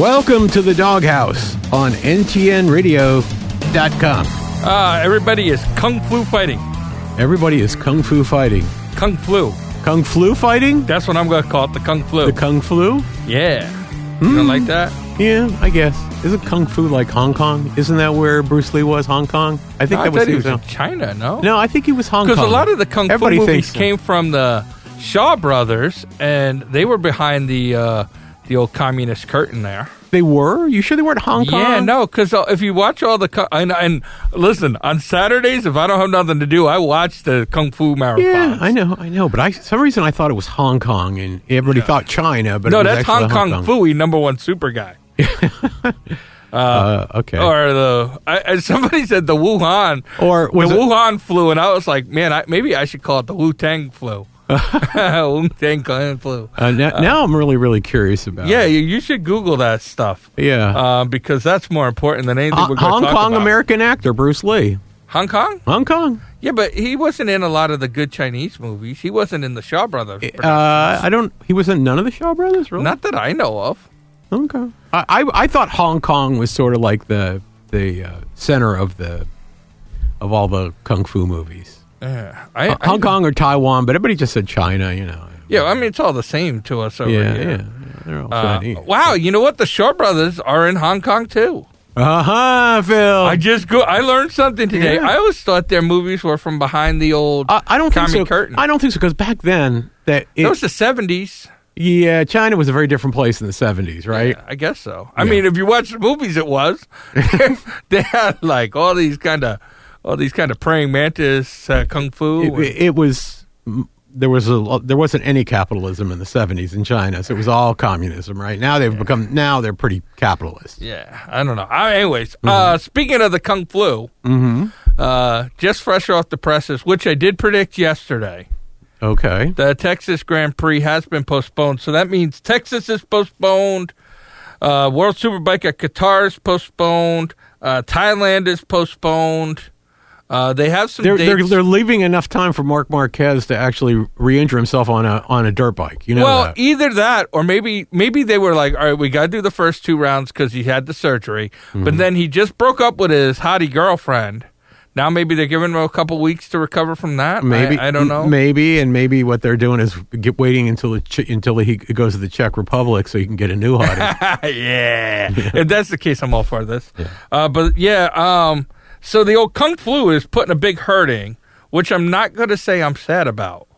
Welcome to the DawgHouse on NTNRadio.com. Uh, everybody is kung fu fighting. Everybody is kung fu fighting. Kung flu. Kung flu fighting? That's what I'm going to call it. The kung flu. The kung flu? yeah. You don't like that? Yeah, I guess. Isn't kung fu like Hong Kong? Isn't that where Bruce Lee was? Hong Kong? I think I that was, thought he was was in China. No. No, I think he was Hong Kong. Because a lot of the kung fu movies so. came from the Shaw brothers, and they were behind the uh, the old communist curtain there. They were? You sure they weren't Hong Kong? Yeah, no, because uh, if you watch all the co- and, and listen on Saturdays, if I don't have nothing to do, I watch the kung fu marathons. Yeah, I know, I know. But I, for some reason, I thought it was Hong Kong, and everybody thought China. But No, it was that's actually Hong Kong Phooey, number one super guy. Uh, okay. Or the I, somebody said the Wuhan Or the it- Wuhan flu, and I was like, man, I, maybe I should call it the Wu Tang flu. Tang Clan flu. Uh, now, now I'm really, really curious about. Yeah, it. you, you should Google that stuff. yeah. Uh, because that's more important than anything we're Hong talk Kong about. American actor Bruce Lee. Hong Kong? Hong Kong. Yeah, but he wasn't in a lot of the good Chinese movies. He wasn't in the Shaw Brothers. Uh, I don't. He was in none of the Shaw Brothers, really. Not that I know of. okay. I, I I thought Hong Kong was sort of like the the uh, center of the of all the kung fu movies. Yeah, I, Hong I- Kong or Taiwan, but everybody just said China. You know. Yeah, I mean it's all the same to us over Yeah, here. yeah. They're all Uh, Chinese. wow, you know what? The Shaw Brothers are in Hong Kong too. Uh huh, Phil. I just go. I learned something today. Yeah. I always thought their movies were from behind the old. I, I don't think so. curtain. I don't think so because back then that it, that was the seventies. yeah, China was a very different place in the seventies, right? I guess so. I Yeah. mean, if you watch the movies, it was. they had like all these kind of, all these kind of praying mantis, uh, kung fu. It, it was there was a there wasn't any capitalism in the seventies in China, so it was all communism. Right now they've become now they're pretty capitalist. yeah, I don't know. I, anyways, uh, speaking of the kung flu, uh, just fresh off the presses, which I did predict yesterday. Okay, The Texas Grand Prix has been postponed, so that means Texas is postponed. Uh, World Superbike at Qatar is postponed. Uh, Thailand is postponed. Uh, they have some they're, they're they're leaving enough time for Marc Marquez to actually re-injure himself on a on a dirt bike. You know well, that. either that or maybe maybe they were like, all right, we got to do the first two rounds because he had the surgery, Mm-hmm. but then he just broke up with his hottie girlfriend. Now maybe they're giving him a couple weeks to recover from that. Maybe I, I don't know. Maybe and maybe what they're doing is get waiting until the until he goes to the Czech Republic so he can get a new hottie. yeah. If that's the case, I'm all for this. Uh, but yeah, um, so the old kung flu is putting a big hurting, which I'm not going to say I'm sad about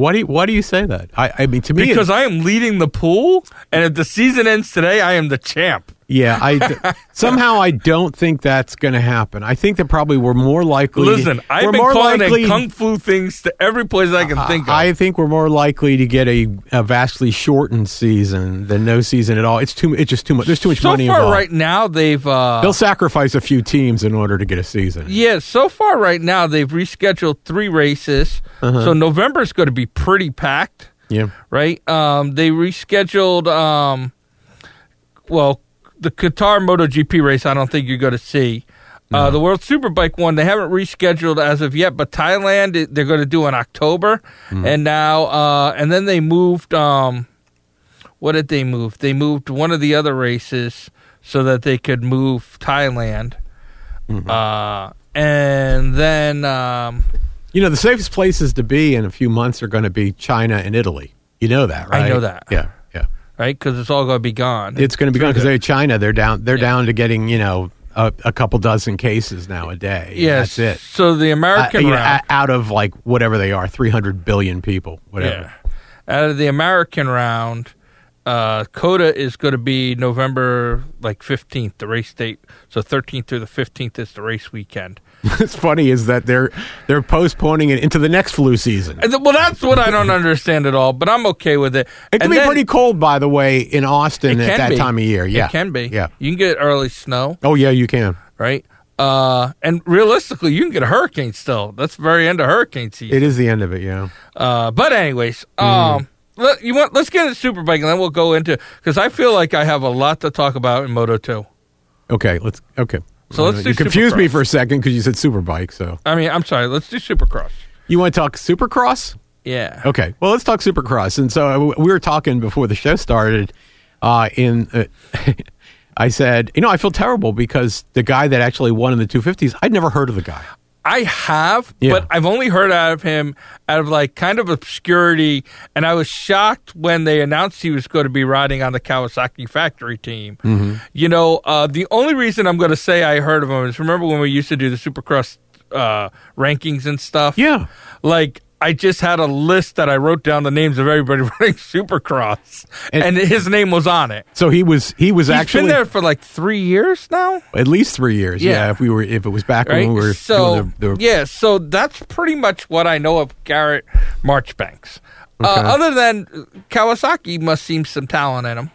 why do you, why do you say that? I, I mean to me because I am leading the pool, and if the season ends today, I am the champ. Yeah, I somehow I don't think that's going to happen. I think that probably we're more likely. Listen, I've been calling likely, kung fu things to every place I can think of. I think we're more likely to get a, a vastly shortened season than no season at all. It's too. It's just too much. There's too much so money far, involved. right now, they've uh, They'll sacrifice a few teams in order to get a season. Yeah, so far right now they've rescheduled three races. Uh-huh. So November is going to be pretty packed, Yeah. right? Um, they rescheduled, um, well, the Qatar MotoGP race. I don't think you're going to see. Uh, the World Superbike one they haven't rescheduled as of yet, but Thailand they're going to do in October, and now uh, and then they moved. Um, what did they move? They moved one of the other races so that they could move Thailand. Uh, and then um, You know, the safest places to be in a few months are going to be China and Italy. You know that, right? I know that. Yeah. Right because it's all going to be gone. It's going to be gone because they're China. They're down. They're Yeah. down to getting you know a, a couple dozen cases now a day. yes, that's it. So the American Uh, know, round, out of like whatever they are, three hundred billion people, whatever. yeah, out of the American round, uh, COTA is going to be November like fifteenth, the race date. So thirteenth through the fifteenth is the race weekend. What's funny is that they're they're postponing it into the next flu season. Well, that's what I don't understand at all. But I'm okay with it. It can And be then- pretty cold, by the way, in Austin at that be. time of year. Yeah, It can be. Yeah. you can get early snow. Oh yeah, you can. right? Uh, and realistically, you can get a hurricane still. That's the very end of hurricane season. It is the end of it. Yeah. Uh, but anyways, Mm-hmm. um, let, you want let's get into Superbike and then we'll go into because I feel like I have a lot to talk about in Moto Two. Okay. Let's. Okay. So let's do you confused me for a second because you said Superbike. So I mean, I'm sorry. Let's do Supercross. you want to talk Supercross? Yeah. Okay. Well, let's talk Supercross. And so uh, we were talking before the show started uh, in. Uh, I said, you know, I feel terrible because the guy that actually won in the 250s, I'd never heard of the guy. I have, Yeah. but I've only heard out of him out of like kind of obscurity. And I was shocked when they announced he was going to be riding on the Kawasaki factory team. Mm-hmm. You know, uh, the only reason I'm going to say I heard of him is remember when we used to do the Supercross uh, rankings and stuff? Yeah. Like, I just had a list that I wrote down the names of everybody running Supercross, and, And- his name was on it. So he was he was He's actually been there for like three years now. at least three years. Yeah. Yeah. if we were if it was back right? when we were so the, the yeah, so that's pretty much what I know of Garrett Marchbanks. Uh, other than Kawasaki, must seem some talent in him,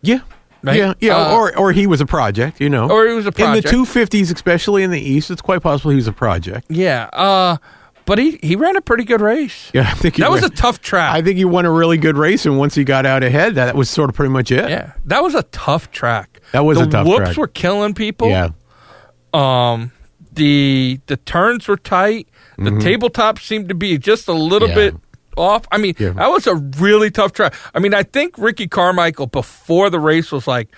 yeah. Right? Yeah, yeah, Uh, or or he was a project, you know. or he was a project. In the 250s, especially in the East, it's quite possible he was a project. yeah, uh, but he he ran a pretty good race. Yeah, I think he That was a tough track. I think he won a really good race, and once he got out ahead, that was sort of pretty much it. yeah, that was a tough track. That was the a tough track. Whoops track. were killing people. yeah, Um, the the turns were tight. The tabletop seemed to be just a little Mm-hmm. Yeah. bit off. I mean, Yeah. that was a really tough track. I mean, I think Ricky Carmichael before the race was like,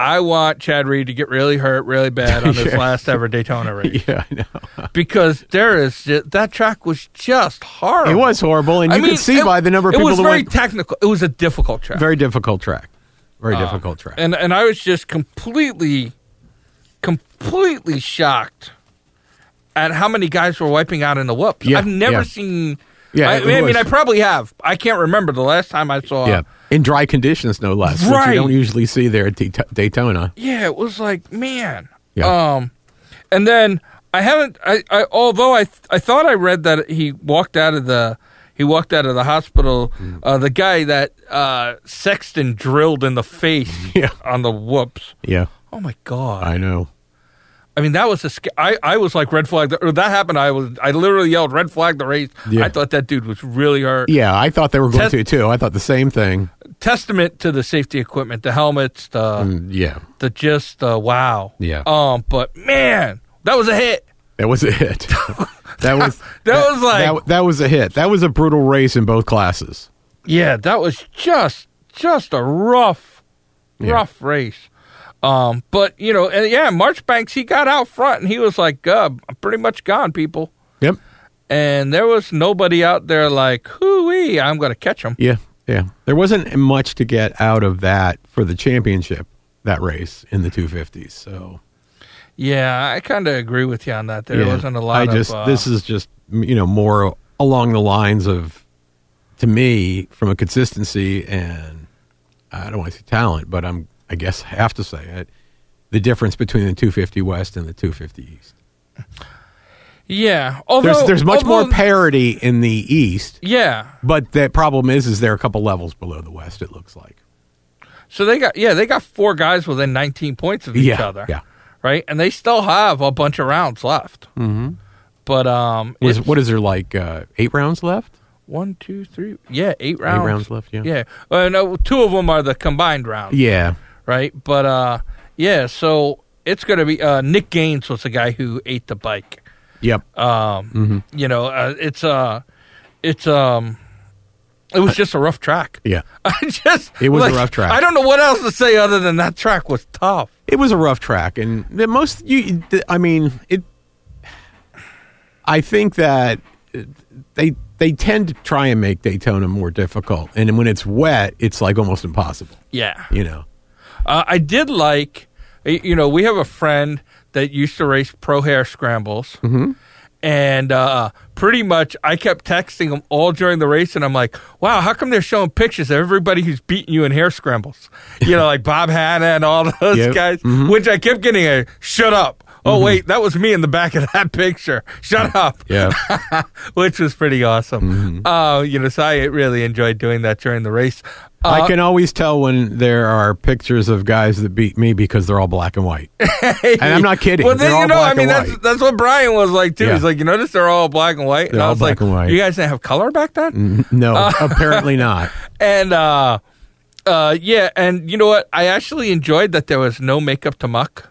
"I want Chad Reed to get really hurt, really bad on this Yeah. last ever Daytona race yeah, I know. because there is ju- that track was just horrible. It was horrible, and I you mean, can see it- by the number of people. it was very went. technical. It was a difficult track. Very difficult track. Very Uh, difficult track. And and I was just completely, completely shocked at how many guys were wiping out in the whoops. Yeah, I've never yeah. seen. Yeah, I, I mean. I probably have. I can't remember the last time I saw. yeah, in dry conditions, no less, which Right. you don't usually see there at Dayto- Daytona. Yeah, it was like man. Yeah. Um, and then I haven't. I, I although I I thought I read that he walked out of the. He walked out of the hospital. Mm. Uh, the guy that uh, Sexton drilled in the face Yeah. on the whoops. Yeah, Oh my god! I know. I mean, that was a. sca- I I was like red flag. The, that happened. I was. I literally yelled red flag the race. Yeah. I thought that dude was really hurt. Yeah, I thought they were going Test- to too. I thought the same thing. Testament to the safety equipment, the helmets, the Mm, yeah, the just uh, wow. Yeah. Um, but man, that was a hit. that was a hit. that was That was like- that, that was a hit. That was a brutal race in both classes. Yeah, that was just just a rough, Yeah. rough race. Um, but you know, and yeah, Marchbanks he got out front and he was like, uh, "I'm pretty much gone, people." Yep. And there was nobody out there like, "Hooey, I'm going to catch him." Yeah, yeah. There wasn't much to get out of that for the championship that race in the 250s. So Yeah, I kind of agree with you on that. There yeah. wasn't a lot. I just of, uh, this is just you know more along the lines of to me from a consistency and I don't want to say talent, but I'm I guess I have to say it. The difference between the 250 West and the 250 East. yeah. Although There's there's much more parity in the East, yeah. but the problem is is they're a couple levels below the West. It looks like. So they got yeah they got four guys within 19 points of each Yeah, other. yeah. Right, and they still have a bunch of rounds left. Mm-hmm. But um, Was, it's- what is there like uh, eight rounds left? one, two, three, yeah, eight rounds. Eight rounds left. Yeah. Yeah. Uh, no, two of them are the combined rounds. Yeah. Right. But uh, yeah. So it's going to be uh, Nick Gaines was the guy who ate the bike. Yep. Um, Mm-hmm. you know, uh, it's uh, it's um, it was just a rough track. yeah. I just It was a rough track. I don't know what else to say other than that track was tough. It was a rough track, and the most you. I mean, it. I think that they they tend to try and make Daytona more difficult, and when it's wet, it's like almost impossible. Yeah. You know. Uh, I did like, you know, we have a friend that used to race pro hare scrambles. Mm-hmm. And uh, pretty much, I kept texting him all during the race, and I'm like, "Wow, how come they're showing pictures of everybody who's beating you in hare scrambles? You know, like Bob Hannah and all those Yep. guys." Which I kept getting a "shut up." Oh wait, that was me in the back of that picture. Shut up. Yeah. Which was pretty awesome. Uh, you know, so I really enjoyed doing that during the race. Uh, I can always tell when there are pictures of guys that beat me because they're all black and white. and I'm not kidding. Well, then, you know, black I mean, and that's white. that's what Brian was like too. Yeah. He's like, you notice they're all black and white, and They're I all was black like, and white. you guys didn't have color back then, no, apparently not. and uh, uh, yeah, and you know what? I actually enjoyed that there was no makeup to muck.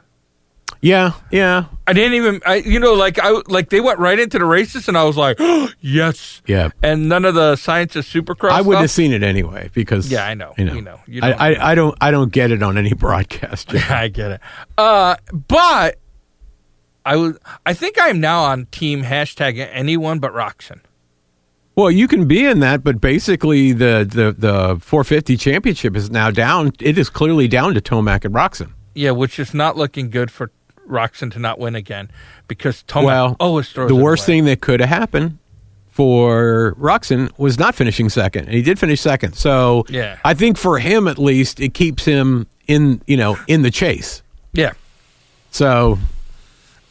Yeah, yeah, I didn't even, I, you know, like I like they went right into the races, and I was like, yes, yeah. and none of the science of Supercross. I wouldn't have seen it anyway because Yeah, I know. You know, You know. You I, don't I, I don't I don't get it on any broadcast. I get it. Uh, but I was, I think I'm now on team hashtag anyone but Roczen. Well, you can be in that, but basically the, the, the 450 championship is now down. It is clearly down to Tomac and Roczen. Yeah, which is not looking good for Roczen to not win again because Tomac well, always throws the worst thing that could have happened for Roczen was not finishing second, and he did finish second. So Yeah. I think for him at least, it keeps him in you know in the chase. Yeah. So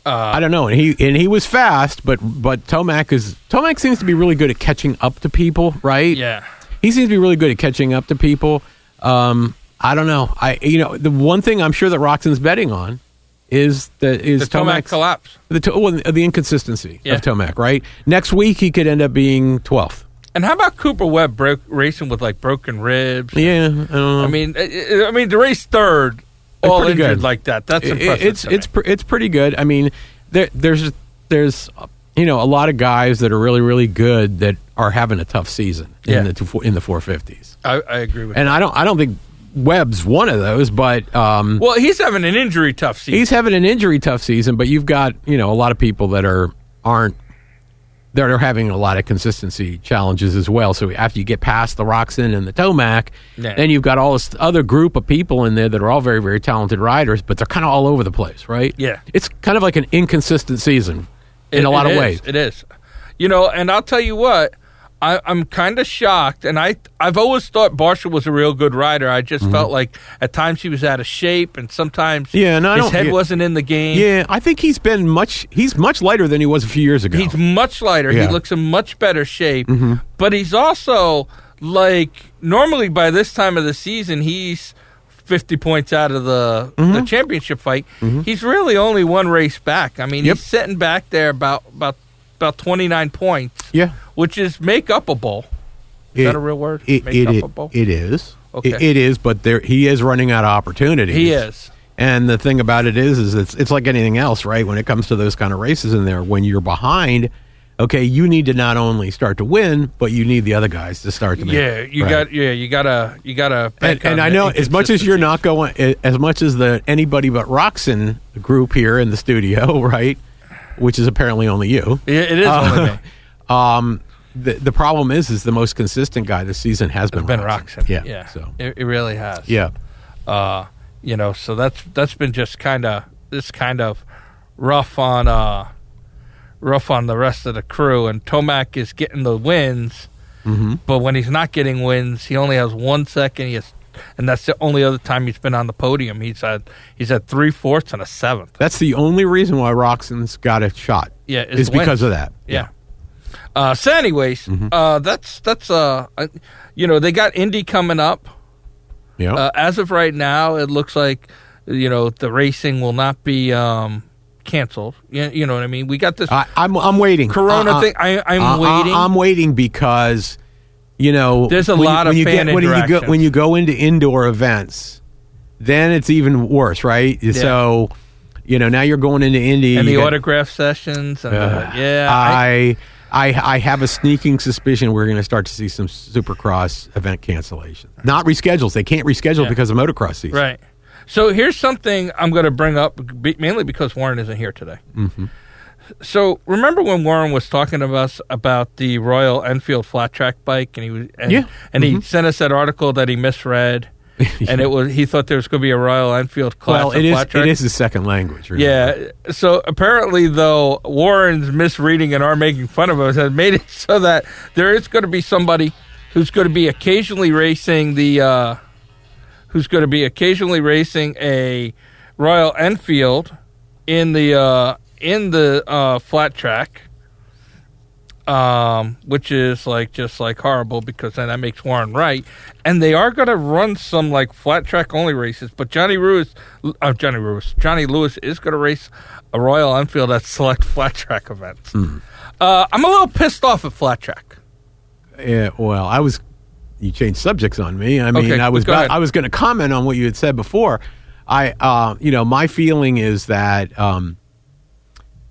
Uh, I don't know, and he and he was fast, but but Tomac is Tomac seems to be really good at catching up to people, right? Yeah. he seems to be really good at catching up to people. Um, I don't know. I you know the one thing I'm sure that Roczen's betting on is that is The Tomac Tomac's- collapse. the to, well, the inconsistency Yeah. of Tomac. Right next week he could end up being twelfth. And how about Cooper Webb broke, racing with like broken ribs? Yeah, I don't know. I mean, I, I mean, to race third, It's all injured good. like that. That's It- impressive. it's to me. it's pr- it's pretty good. I mean, there there's there's you know a lot of guys that are really really good that are having a tough season Yeah. in the in the 450s, I, I agree with. and I don't I don't think Webb's one of those, but um, Well, he's having an injury tough season. he's having an injury tough season. But you've got you know a lot of people that are aren't that are having a lot of consistency challenges as well. So after you get past the Roczen and the Tomac, Yeah. then you've got all this other group of people in there that are all very very talented riders, but they're kind of all over the place, right? Yeah. it's kind of like an inconsistent season in It- a lot of is. ways. It is. You know, and I'll tell you what, I, I'm kind of shocked, and I I've always thought Barcia was a real good rider. I just felt like at times he was out of shape, and sometimes Mm-hmm. Yeah, no, his head yeah. wasn't in the game. Yeah, I think he's been much. He's much lighter than he was a few years ago. He's much lighter. Yeah. Mm-hmm. He looks in much better shape. But he's also like normally by this time of the season he's 50 points out of the Mm-hmm. the championship fight. He's really only one race back. I mean, Yep. he's sitting back there about about about 29 points, yeah, which is make up a upable. Is that a real word? It, make it, it, it is. Okay. It, it is, but there he is running out of opportunities. he is. And the thing about it is, is it's it's like anything else, right? When it comes to those kind of races in there, when you're behind, okay, you need to not only start to win, but you need the other guys to start to make. Yeah, you Right. got yeah, you gotta you gotta And, and I know as much as you're not going, as much as the anybody but Roczen group here in the studio, right? Which is apparently only you. Yeah, it is Uh, only me. Um, the the problem is, is the most consistent guy this season has been Roczen. Roczen. Yeah. yeah. So It, it really has. yeah. uh, you know, so that's that's been just kind of this kind of rough on uh, rough on the rest of the crew. And Tomac is getting the wins, Mm-hmm. but when he's not getting wins, he only has one second. He has, and that's the only other time he's been on the podium. He's had he's had three fourths and a seventh. That's the only reason why Roczen's got a shot. Yeah, is because of that. Yeah. Uh, so, anyways, Mm-hmm. uh, that's that's uh, you know, they got Indy coming up. Yeah. Uh, as of right now, it looks like you know the racing will not be um, canceled. You, you know what I mean? We got this I, I'm I'm waiting. Corona Uh, uh, thing. I, I'm uh, waiting. I'm waiting because you know There's a when you- lot of you fan get, when you go when you go into indoor events, then it's even worse, right? So you know now you're going into Indy and the autograph sessions. And Uh, the, yeah, I, I, I I have a sneaking suspicion we're going to start to see some Supercross event cancellations, not reschedules. They can't reschedule Yeah. because of motocross season. right. So here's something I'm going to bring up, mainly because Warren isn't here today. Mm-hmm. So remember when Warren was talking to us about the Royal Enfield flat track bike, and he was and, Yeah. Mm-hmm. and he sent us that article that he misread, and it was he thought there was going to be a Royal Enfield class Well, of it is flat track. it is a second language. remember? Yeah. So apparently, though, Warren's misreading and our making fun of us has made it so that there is going to be somebody who's going to be occasionally racing the, uh, who's going to be occasionally racing a Royal Enfield in the uh, in the uh, flat track. Um, which is like just like horrible because then that makes Warren right, and they are going to run some like flat track only races. But Johnny Lewis, uh, Johnny Lewis, Johnny Lewis is going to race a Royal Enfield at select flat track events. Uh, I'm a little pissed off at flat track. Yeah, well, I was. You changed subjects on me. I mean, Okay, I was go about. I was going to comment on what you had said before. I, uh, you know, my feeling is that um,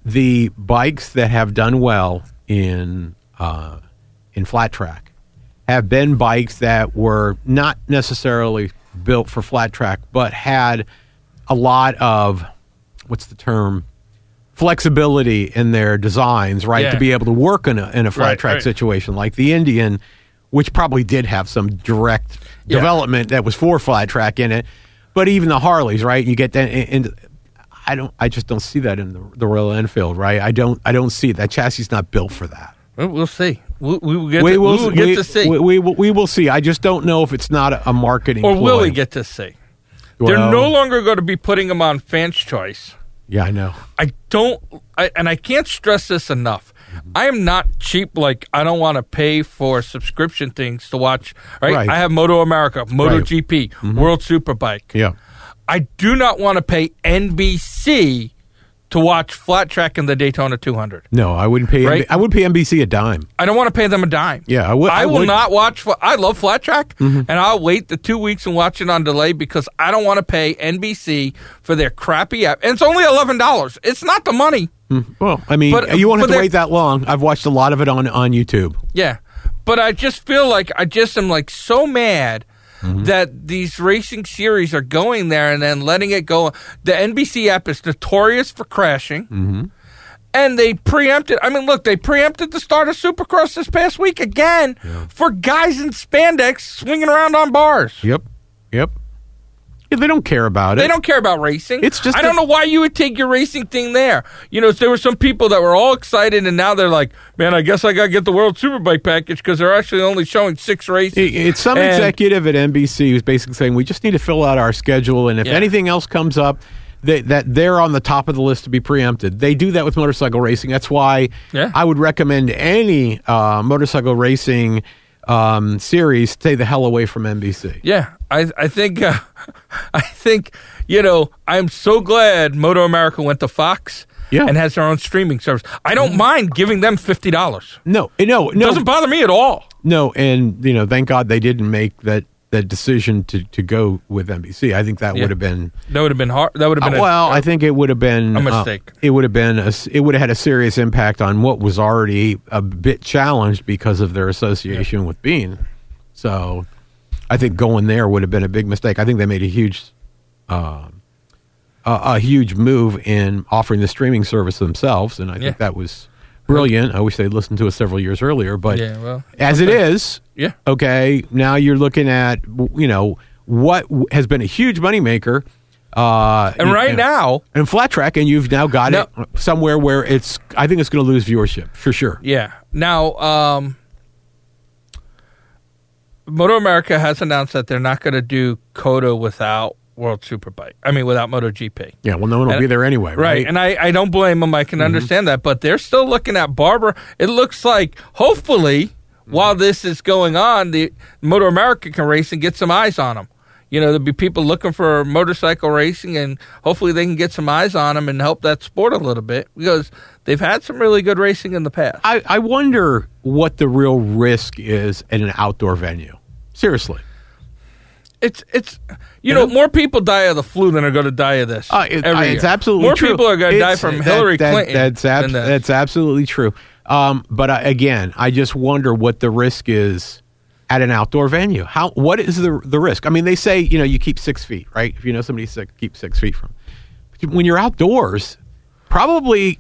the bikes that have done well in uh, in flat track have been bikes that were not necessarily built for flat track, but had a lot of what's the term flexibility in their designs, right, Yeah. to be able to work in a in a flat Right, track right. situation like the Indian, which probably did have some direct Yeah. development that was for flat track in it. But even the Harleys, right? You get that, and I don't, I just don't see that in the, the Royal Enfield, right? I don't, I don't see it. That chassis is not built for that. Well, we'll see. We, we will get. to, we will get we, to see, We, we, will- we will see. I just don't know if it's not a, a marketing. or will we get to see? They're no longer going to be putting them on fans' choice. Yeah, I know. I don't, I, and I can't stress this enough. Mm-hmm. I am not cheap. Like I don't want to pay for subscription things to watch. Right? Right. I have Moto America, Moto Right. GP, mm-hmm. World Superbike. Yeah. I do not want to pay NBC to watch Flat Track in the Daytona 200. No, I wouldn't pay. Right? I would pay NBC a dime. I don't want to pay them a dime. Yeah, I would- I, I will would. Mm-hmm. not watch. I love Flat Track, and I'll wait the two weeks and watch it on delay because I don't want to pay NBC for their crappy app. And it's only eleven dollars. It's not the money. Well, I mean, But you won't have to their- wait that long. I've watched a lot of it on on YouTube. Yeah, but I just feel like I just am like so mad Mm-hmm. that these racing series are going there and then letting it go. The NBC app is notorious for crashing. Mm-hmm. And they preempted. I mean, look, they preempted the start of Supercross this past week again for guys in spandex swinging around on bars. Yep. Yep. Yeah, they don't care about it. They don't care about racing. It's just I don't know why you would take your racing thing there. You know, there were some people that were all excited, and now they're like, "Man, I guess I got to get the World Superbike package because they're actually only showing six races." It- It's some And- executive at NBC who's basically saying we just need to fill out our schedule, and if Yeah. anything else comes up, that that they're on the top of the list to be preempted. They do that with motorcycle racing. That's why Yeah. I would recommend any uh, motorcycle racing um, series stay the hell away from NBC. Yeah, I I think uh, I think you know I'm so glad Moto America went to Fox Yeah. and has their own streaming service. I don't mind giving them fifty dollars. No, no, no, It doesn't bother me at all. no, and you know, thank God they didn't make that that decision to to go with NBC. I think that Yeah. would have been That would have been hard. That would have Uh, been a- well, I think it would have been A uh, mistake. it would have been a it would have had a serious impact on what was already a bit challenged because of their association with beIN. So, I think going there would have been a big mistake. I think they made a huge, um, a, a huge move in offering the streaming service themselves, and I Yeah. think that was brilliant. I wish they'd listened to us several years earlier, but Yeah, well, as it is, yeah. okay, now you're looking at you know what has been a huge moneymaker. Uh, And right now, and flat track, and you've now got No. it somewhere where it's. I think it's going to lose viewership for sure. Yeah. Now, um, Moto America has announced that they're not going to do COTA without World Superbike. I mean, without MotoGP. Yeah, well, no one will And- be there anyway, right? Right. And I, I don't blame them. I can mm-hmm. understand that. But they're still looking at Barber. It looks like, hopefully, while this is going on, the Moto America can race and get some eyes on them. You know, there'll be people looking for motorcycle racing, and hopefully they can get some eyes on them and help that sport a little bit because they've had some really good racing in the past. I, I wonder what the real risk is at an outdoor venue. Seriously, It's it's you know more people die of the flu than are going to die of this. uh, it- uh, it's year. absolutely more true. people are going to die from that- Hillary that- Clinton. That's ab- that's absolutely true. Um, but I, again, I just wonder what the risk is at an outdoor venue. How what is the the risk? I mean, they say you know you keep six feet, right? If you know somebody's sick, keep six feet from. But when you're outdoors, probably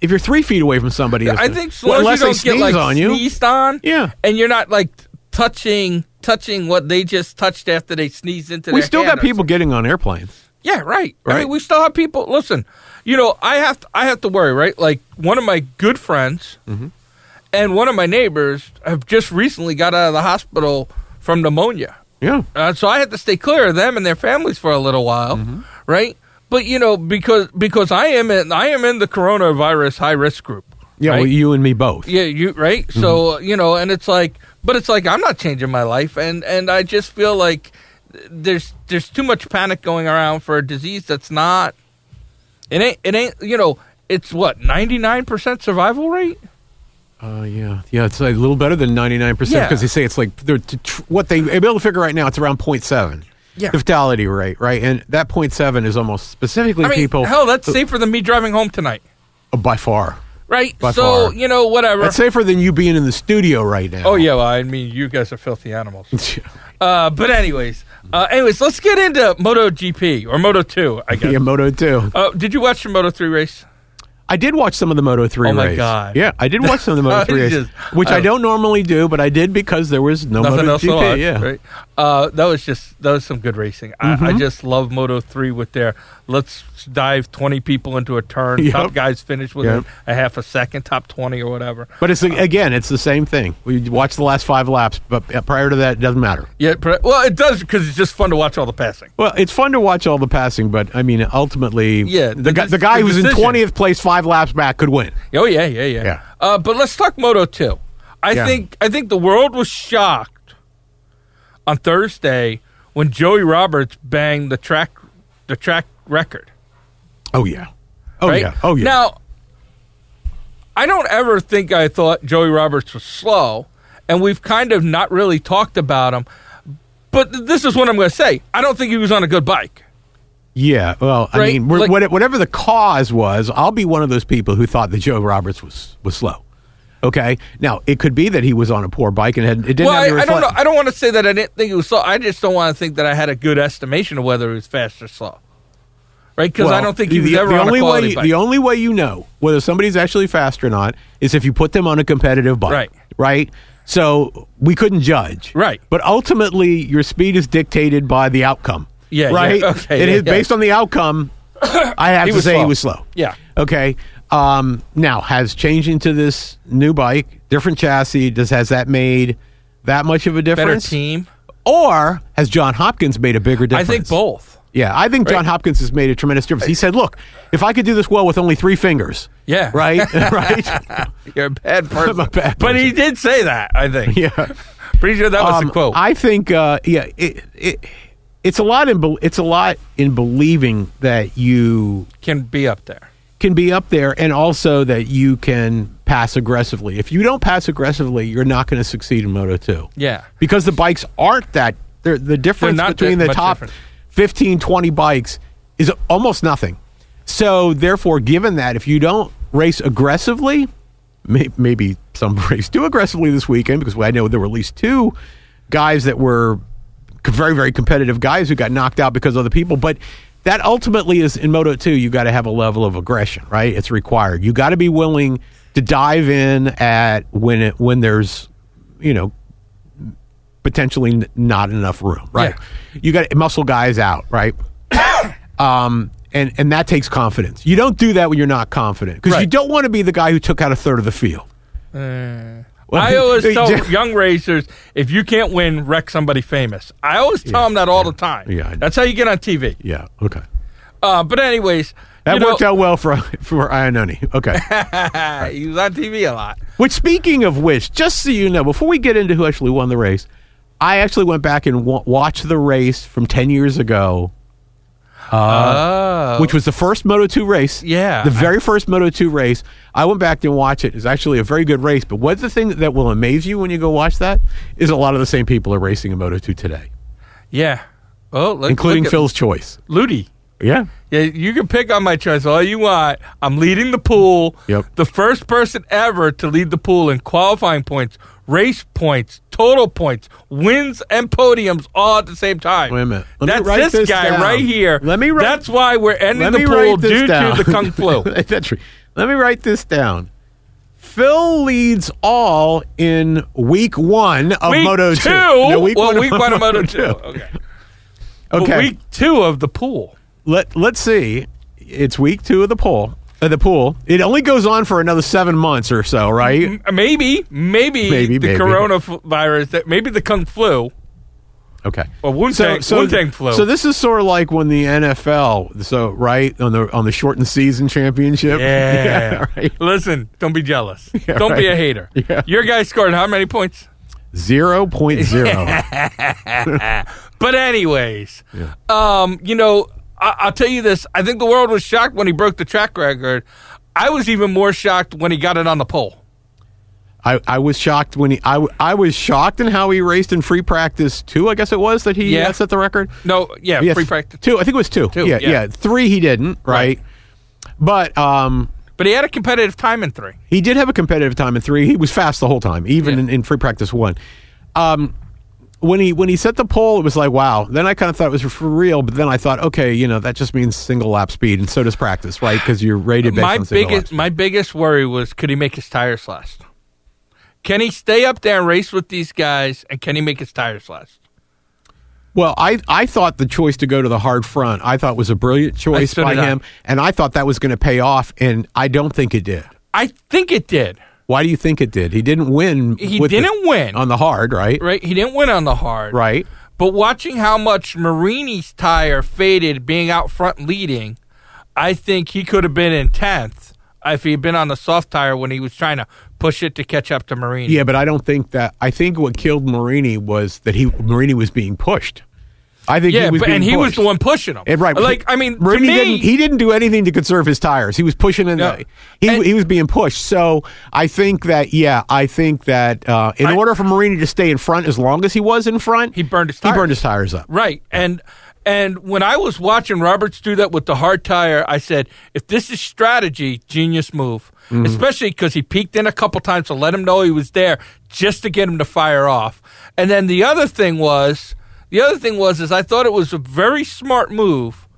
if you're three feet away from somebody, I think so well, unless you they don't get sneeze like on you, sneezed on, Yeah. and you're not like touching touching what they just touched after they sneezed into. we still got people getting on airplanes. Yeah, right. I Right. mean, we still have people. Listen, you know, I have to, I have to worry, right? Like one of my good friends Mm-hmm. and one of my neighbors have just recently got out of the hospital from pneumonia. Yeah, Uh, so I had to stay clear of them and their families for a little while, Mm-hmm. right? But you know, because because I am in I am in the coronavirus high risk group. yeah. right? Well, you and me both. Yeah, you right. So uh, you know, and it's like, but it's like I'm not changing my life, and and I just feel like there's there's too much panic going around for a disease that's not. It ain't. It ain't. You know, it's what ninety nine percent survival rate. Uh, yeah, yeah, it's a little better than ninety nine percent because they say it's like they're tr- what they able to figure right now. It's around 0.7. Yeah. the fatality rate, right? And that point seven is almost specifically I mean, people hell, that's safer than me driving home tonight, by far. right? By so far. you know, whatever. That's safer than you being in the studio right now. oh yeah, well, I mean, you guys are filthy animals. Uh, but anyways, uh, anyways, let's get into Moto GP or Moto Two. I guess. yeah, Moto two. Uh, did you watch the Moto Three race? I did watch some of the Moto 3 Oh, my race. God. Yeah, I did watch some of the Moto 3 race, just- which I, I- don't normally do, but I did because there was no Nothing Moto else to watch, yeah. right? Uh, that was just that was some good racing. I, I Mm-hmm. just love Moto Three with their let's dive twenty people into a turn. Yep. Top guys finish within Yep. a half a second, top twenty or whatever. But it's again, it's the same thing. We watch the last five laps, but prior to that, it doesn't matter. Yeah, well, it does because it's just fun to watch all the passing. Well, it's fun to watch all the passing, but I mean, ultimately, Yeah, the, the guy, the guy the who's in twentieth place, five laps back, could win. Oh yeah, yeah, yeah. Yeah. Uh, but let's talk Moto Two. I Yeah. think I think the world was shocked on Thursday when Joey Roberts banged the track the track record. Oh yeah, oh right? yeah, oh yeah. Now, I don't ever think I thought Joey Roberts was slow, and we've kind of not really talked about him. But this is what I'm going to say. I don't think he was on a good bike. yeah, well, I mean, we're, like- whatever the cause was, I'll be one of those people who thought that Joe Roberts was was slow. Okay, now it could be that he was on a poor bike and had, it didn't well, have I, I don't know. I don't want to say that I didn't think he was slow. I just don't want to think that I had a good estimation of whether he was fast or slow. Right? Because I don't think the, ever the on only way, bike. The only way you know whether somebody's actually fast or not is if you put them on a competitive bike. Right. Right. So we couldn't judge. Right. But ultimately, your speed is dictated by the outcome. Yeah, yeah, Right. okay, It yeah, is yeah. based on the outcome. I have He to say slow. he was slow. Yeah. Okay. Um, now, has changing to this new bike, different chassis, does has that made that much of a difference? Better team. Or has John Hopkins made a bigger difference? I think both. Yeah, I think John Hopkins has made a tremendous difference. He said, "Look, if I could do this well with only three fingers, Yeah. right, right, You're a bad person. I'm a bad But he did say that, I think. yeah." Pretty sure that was Um, the quote. I think, uh, yeah, it, it, it's a lot in bel it's a lot in believing that you can be up there. can be up there, and also that you can pass aggressively. If you don't pass aggressively, you're not going to succeed in Moto Two. Yeah. because the bikes aren't that they're, the difference between the top different. 15 20 bikes is almost nothing. So therefore given that if you don't race aggressively may, maybe some race too aggressively this weekend because i know there were at least two guys that were very very competitive guys who got knocked out because of other people. But that ultimately is in moto 2 you got to have a level of aggression right? It's required. You got to be willing to dive in at when it when there's you know potentially n- not enough room, right? You got muscle guys out, right? um, and and that takes confidence. You don't do that when you're not confident because you don't want to be the guy who took out a third of the field. Well, I always tell young racers, if you can't win, wreck somebody famous. I always tell them that all the time. Yeah, That's how you get on TV. Yeah. Okay. Uh, but anyways, That you know, worked out well for for Iannone. Okay. he was on TV a lot. Which, speaking of which, just so you know, before we get into who actually won the race, I actually went back and wa watched the race from ten years ago uh, oh. which was the first Moto 2 race. Yeah. The very first Moto 2 race. I went back and watched it. It's actually a very good race. But what's the thing that will amaze you when you go watch that is a lot of the same people are racing in Moto 2 today, yeah. Oh, look, including look Phil's choice. Luthi. Yeah. Yeah, you can pick on my choice all you want. I'm leading the pool. Yep. The first person ever to lead the pool in qualifying points, race points, total points, wins, and podiums all at the same time. Wait a minute. Let me That's write this, this guy down. right here. Let me write- That's why we're ending the pool due down. to the kung flu. Let me write this down. Phil leads all in week one of week Moto two. 2. No, week well, one week of one of Moto Moto2. two. Okay. Okay. But week two of the pool. Let let's see. It's week two of the poll. Uh, the pool. It only goes on for another seven months or so, right? Maybe, maybe, Maybe, the maybe. coronavirus, that maybe the kung flu. Okay. Or Wu-Tang- Wu-Tang flu. So this is sort of like when the NFL, so right on the on the shortened season championship. Yeah. right. Listen, don't be jealous. Yeah, don't be a hater. Yeah. Your guy scored how many points? Zero point zero. But anyways, um, you know, I- I'll tell you this. I think the world was shocked when he broke the track record. I was even more shocked when he got it on the pole. I, I was shocked when he I, I was shocked in how he raced in free practice two. I guess it was that he Yeah. uh, set the record. No, yeah, Yes, free practice. two. I think it was two. Two, yeah, yeah. yeah, Three he didn't. Right. But um, But he had a competitive time in three. he did have a competitive time in three. He was fast the whole time, even Yeah. in, in free practice one. Um, when he when he set the pole, it was like wow. Then I kind of thought it was for real, but then I thought, okay, you know, that just means single lap speed, and so does practice, right? Because you're rated based my on single biggest my biggest worry was could he make his tires last? Can he stay up there and race with these guys, and can he make his tires last? Well, I, I thought the choice to go to the hard front, I thought was a brilliant choice by him, and I thought that was going to pay off, and I don't think it did. I think it did. Why do you think it did? He didn't win. He didn't win, on the hard, right? right? He didn't win on the hard, Right. But watching how much Marini's tire faded, being out front leading, I think he could have been in tenth if he had been on the soft tire when he was trying to push it to catch up to Marini. Yeah, but I don't think that. I think what killed Marini was that he Marini was being pushed. I think yeah, he was but, and he was the one pushing him. And right, Like I mean, to me, didn't. He didn't do anything to conserve his tires. He was pushing in. No. The, he And- he was being pushed. So I think that yeah, I think that uh, in I- order for Marini to stay in front as long as he was in front, He burned his He tires. burned his tires up. Right. And and when I was watching Roberts do that with the hard tire, I said, if this is strategy, genius move. Mm-hmm. Especially because he peeked in a couple times to let him know he was there, just to get him to fire off. And then the other thing was, the other thing was, is I thought it was a very smart move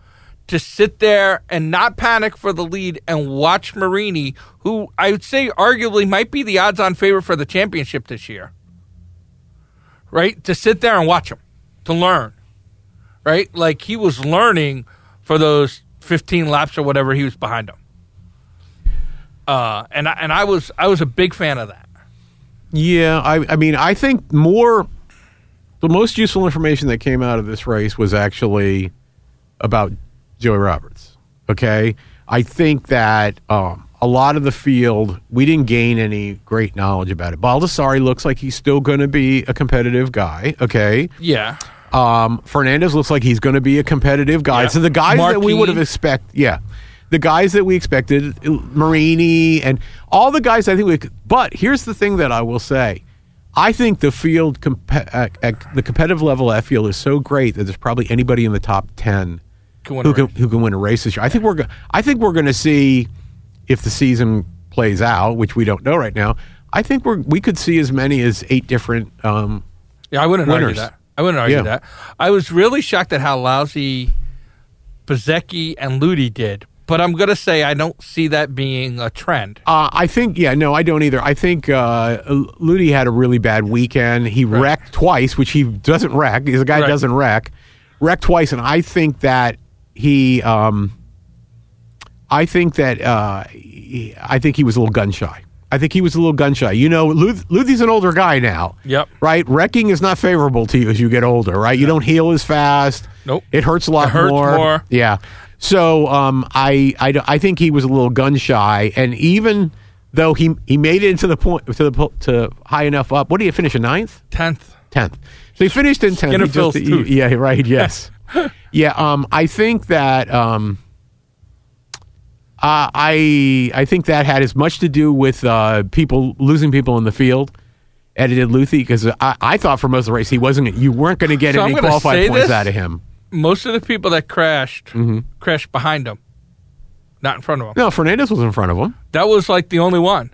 to sit there and not panic for the lead and watch Marini, who I would say arguably might be the odds-on favorite for the championship this year. Right? To sit there and watch him, to learn. Right? Like he was learning for those 15 laps or whatever he was behind him. Uh, and I, and I was I was a big fan of that. Yeah, I, I mean, I think more. The most useful information that came out of this race was actually about Joey Roberts. Okay, I think that um, a lot of the field we didn't gain any great knowledge about it. Baldassarri looks like he's still going to be a competitive guy. Okay, Yeah. um, Fernandez looks like he's going to be a competitive guy. Yeah. So the guys that we would have expect, yeah, the guys that we expected, Marini and all the guys I think we. But here's the thing that I will say: I think the field, comp- at, at the competitive level that field is so great that there's probably anybody in the top ten Can who can who can win a race this year. I think we're go- I think we're going to see if the season plays out, which we don't know right now. I think we're we could see as many as eight different. Um, Yeah, I wouldn't Winners. argue that. I wouldn't argue Yeah. that. I was really shocked at how lousy Bezzecchi and Luthi did. But I'm gonna say I don't see that being a trend. Uh, I think, yeah, no, I don't either. I think uh, Luthi had a really bad weekend. He wrecked twice, which he doesn't wreck. He's a guy Right. doesn't wreck. Wrecked twice, and I think that he, um, I think that uh, he, I think he was a little gun shy. I think he was a little gun shy. You know, Luth- Luthi's an older guy now. Yep. Right? Wrecking is not favorable to you as you get older, right? You don't heal as fast. Nope. It hurts a lot It hurts more. Yeah. So um, I, I, I think he was a little gun shy, and even though he he made it into the point to the to high enough up. What did he finish in ninth? Tenth. Tenth. So he finished in tenth. He just- tooth. yeah, right. Yes. yeah. Um, I think that um, uh, I I think that had as much to do with uh, people losing people in the field. edited it Luthi because I, I thought for most of the race he wasn't. You weren't going to get So any qualified points this. out of him. Most of the people that crashed Mm-hmm. crashed behind him, not in front of him. No, Fernandez was in front of him. That was like the only one.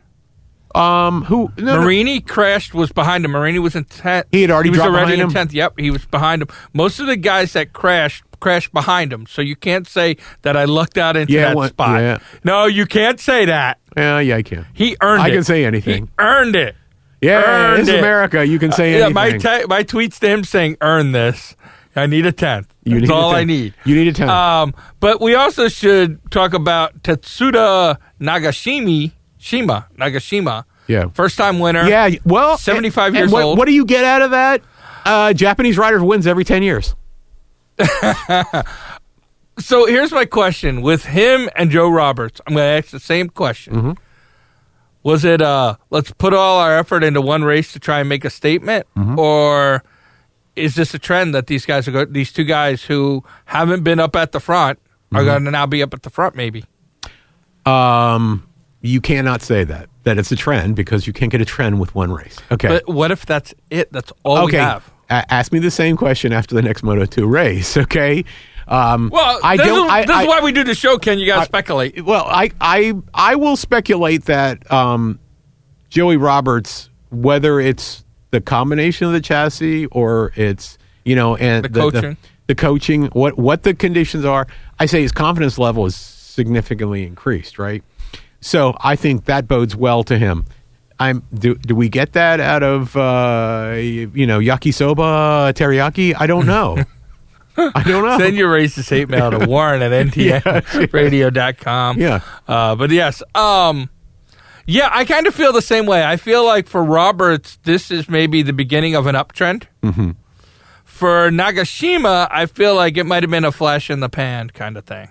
Um, who? No, no. Marini crashed was behind him. Marini was in tenth. He had already he was already in tenth. Yep, he was behind him. Most of the guys that crashed crashed behind him. So you can't say that I lucked out into Yeah, that what- spot. yeah. No, you can't say that. Yeah, yeah, I can. He earned it. I it. can say anything. He earned it. Yeah, Earned it. America. You can say yeah, anything. my my tweets to him saying "earn this." I need a tenth. You That's all I need. You need a tenth. Um, but we also should talk about Tetsuta Nagashimi Shima Nagashima. Yeah. first time winner. yeah, well, 75 years and what, old. What do you get out of that? Uh, Japanese rider wins every ten years. So here's my question: With him and Joe Roberts, I'm going to ask the same question. Mm-hmm. Was it uh, let's put all our effort into one race to try and make a statement, Mm-hmm. or is this a trend that these guys are go- these two guys who haven't been up at the front are Mm-hmm. going to now be up at the front? Maybe. Um, You cannot say that that it's a trend because you can't get a trend with one race. Okay. But what if that's it? That's all okay. we have. A- ask me the same question after the next Moto 2 race, okay? Um, Well, I this, don't. is, I, this I- is why we do the show, Ken. You got to speculate. Well, I, I, I will speculate that um, Joey Roberts, whether it's the combination of the chassis or it's you know and The coaching. the, coaching, what what the conditions are, I say his confidence level is significantly increased, right? So I think that bodes well to him. I'm do do we get that out of uh, you know yakisoba teriyaki? I don't know. I don't know. Send your racist hate mail to Warren at ntnradio.com. Yeah. Uh, but yes, um, yeah, I kind of feel the same way. I feel like for Roberts, this is maybe the beginning of an uptrend. Mm-hmm. For Nagashima, I feel like it might have been a flash in the pan kind of thing.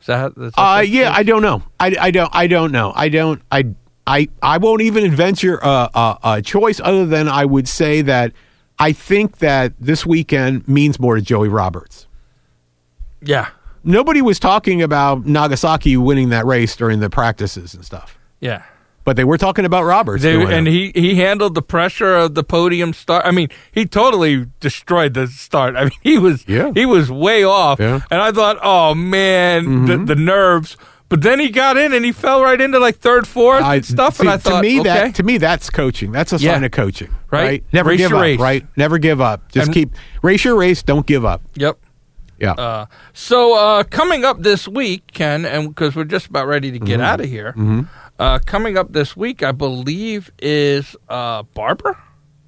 Is that? is that Uh, yeah, I don't know. I, I don't. I don't know. I don't. I. I. I won't even venture a, a, a choice other than I would say that I think that this weekend means more to Joey Roberts. yeah, Nobody was talking about Nagasaki winning that race during the practices and stuff, yeah. but they were talking about Roberts. They, and it. he, he handled the pressure of the podium start. I mean, he totally destroyed the start. I mean, he was Yeah. he was way off. Yeah. Mm-hmm. And I thought, oh man, the, the nerves. But then he got in and he fell right into like third, fourth I- and stuff. see, and I thought, to me okay, that to me that's coaching. That's a Yeah. sign of coaching, Right. right? Never Race give up, race. right? Never give up. Just And- keep race your race. Don't give up. yep. Yeah. Uh, so uh, coming up this week, Ken, and because we're just about ready to Mm-hmm. get out of here, uh, coming up this week, I believe is uh, Barber.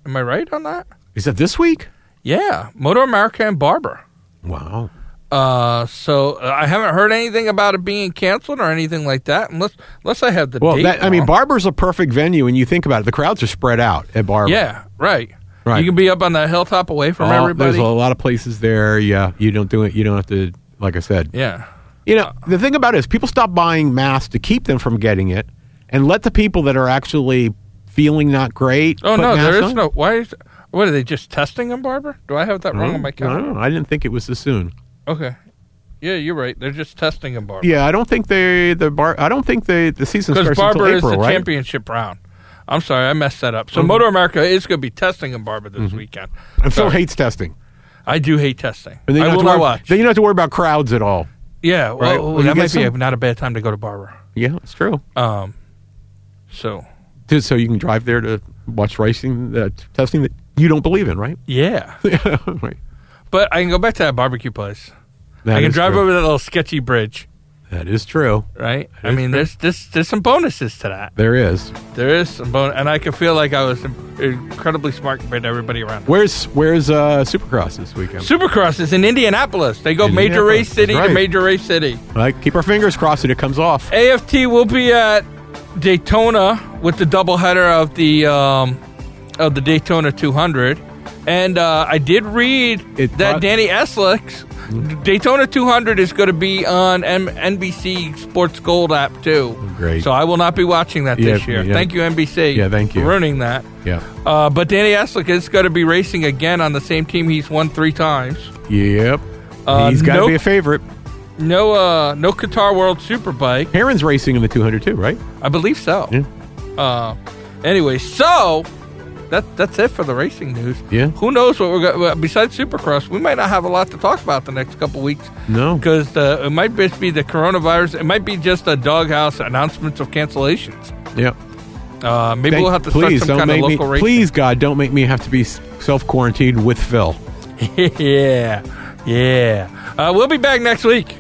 Am I right on that? Is it this week? Yeah, MotoAmerica and Barber. Wow. Uh, so uh, I haven't heard anything about it being canceled or anything like that, unless unless I have the Well, date. that, I mean. Barber's a perfect venue, and you think about it, the crowds are spread out at Barber. Yeah, right. Right. You can be up on that hilltop away from Oh, everybody. There's a lot of places there. Yeah, you don't do it. You don't have to. Like I said, yeah, you know, the thing about it is people stop buying masks to keep them from getting it, and let the people that are actually feeling not great. Oh no, there is on. no. Why is? What are they just testing them, Barber? Do I have that wrong on my I calendar? don't know. I didn't think it was this soon. Okay. Yeah, you're right. They're just testing them, Barber. Yeah, I don't think they the bar. I don't think they the season starts Barber until is April, the right? championship round. I'm sorry, I messed that up. Mm-hmm. So MotoAmerica is going to be testing in Barber this weekend. And Phil hates testing. I do hate testing. And then you I will have to not worry, watch. Then you don't have to worry about crowds at all. Yeah, Right. well, Well, that might be a, not a bad time to go to Barber. Yeah, it's true. Um, so so you can drive there to watch racing uh, testing that you don't believe in, right? yeah, right. but I can go back to that barbecue place. That I can drive true. over that little sketchy bridge, That is true. right? I mean, true. there's there's there's some bonuses to that. There is. There is some bonus, and I can feel like I was incredibly smart compared to everybody around. Where's Where's uh, Supercross this weekend? Supercross is in Indianapolis. They go major race city that's to major race city. Like, keep our fingers crossed that it comes off. AFT will be at Daytona with the doubleheader of the um, of the Daytona 200, and uh, I did read It that brought- Danny Eslick's Daytona 200 is going to be on M- NBC Sports Gold app too. Great. So I will not be watching that this Yeah, year. yeah. Thank you NBC. Yeah, thank you. for ruining that. Yeah. Uh, but Danny Eslick is going to be racing again on the same team he's won three times. Yep. Uh, He's got to nope. be a favorite. No, uh, no Qatar World Superbike. Herrin's racing in the 200 too, right? I believe so. Yeah. Uh, anyway, so that that's it for the racing news. Yeah. Who knows what we're going? Besides Supercross, we might not have a lot to talk about the next couple weeks No. because uh, it might just be the coronavirus. It might be just a DawgHouse announcements of cancellations. Yeah. Uh, maybe Thank- we'll have to please start some don't kind of local me. racing. Please, God, don't make me have to be self quarantined with Phil. yeah, yeah. Uh, we'll be back next week.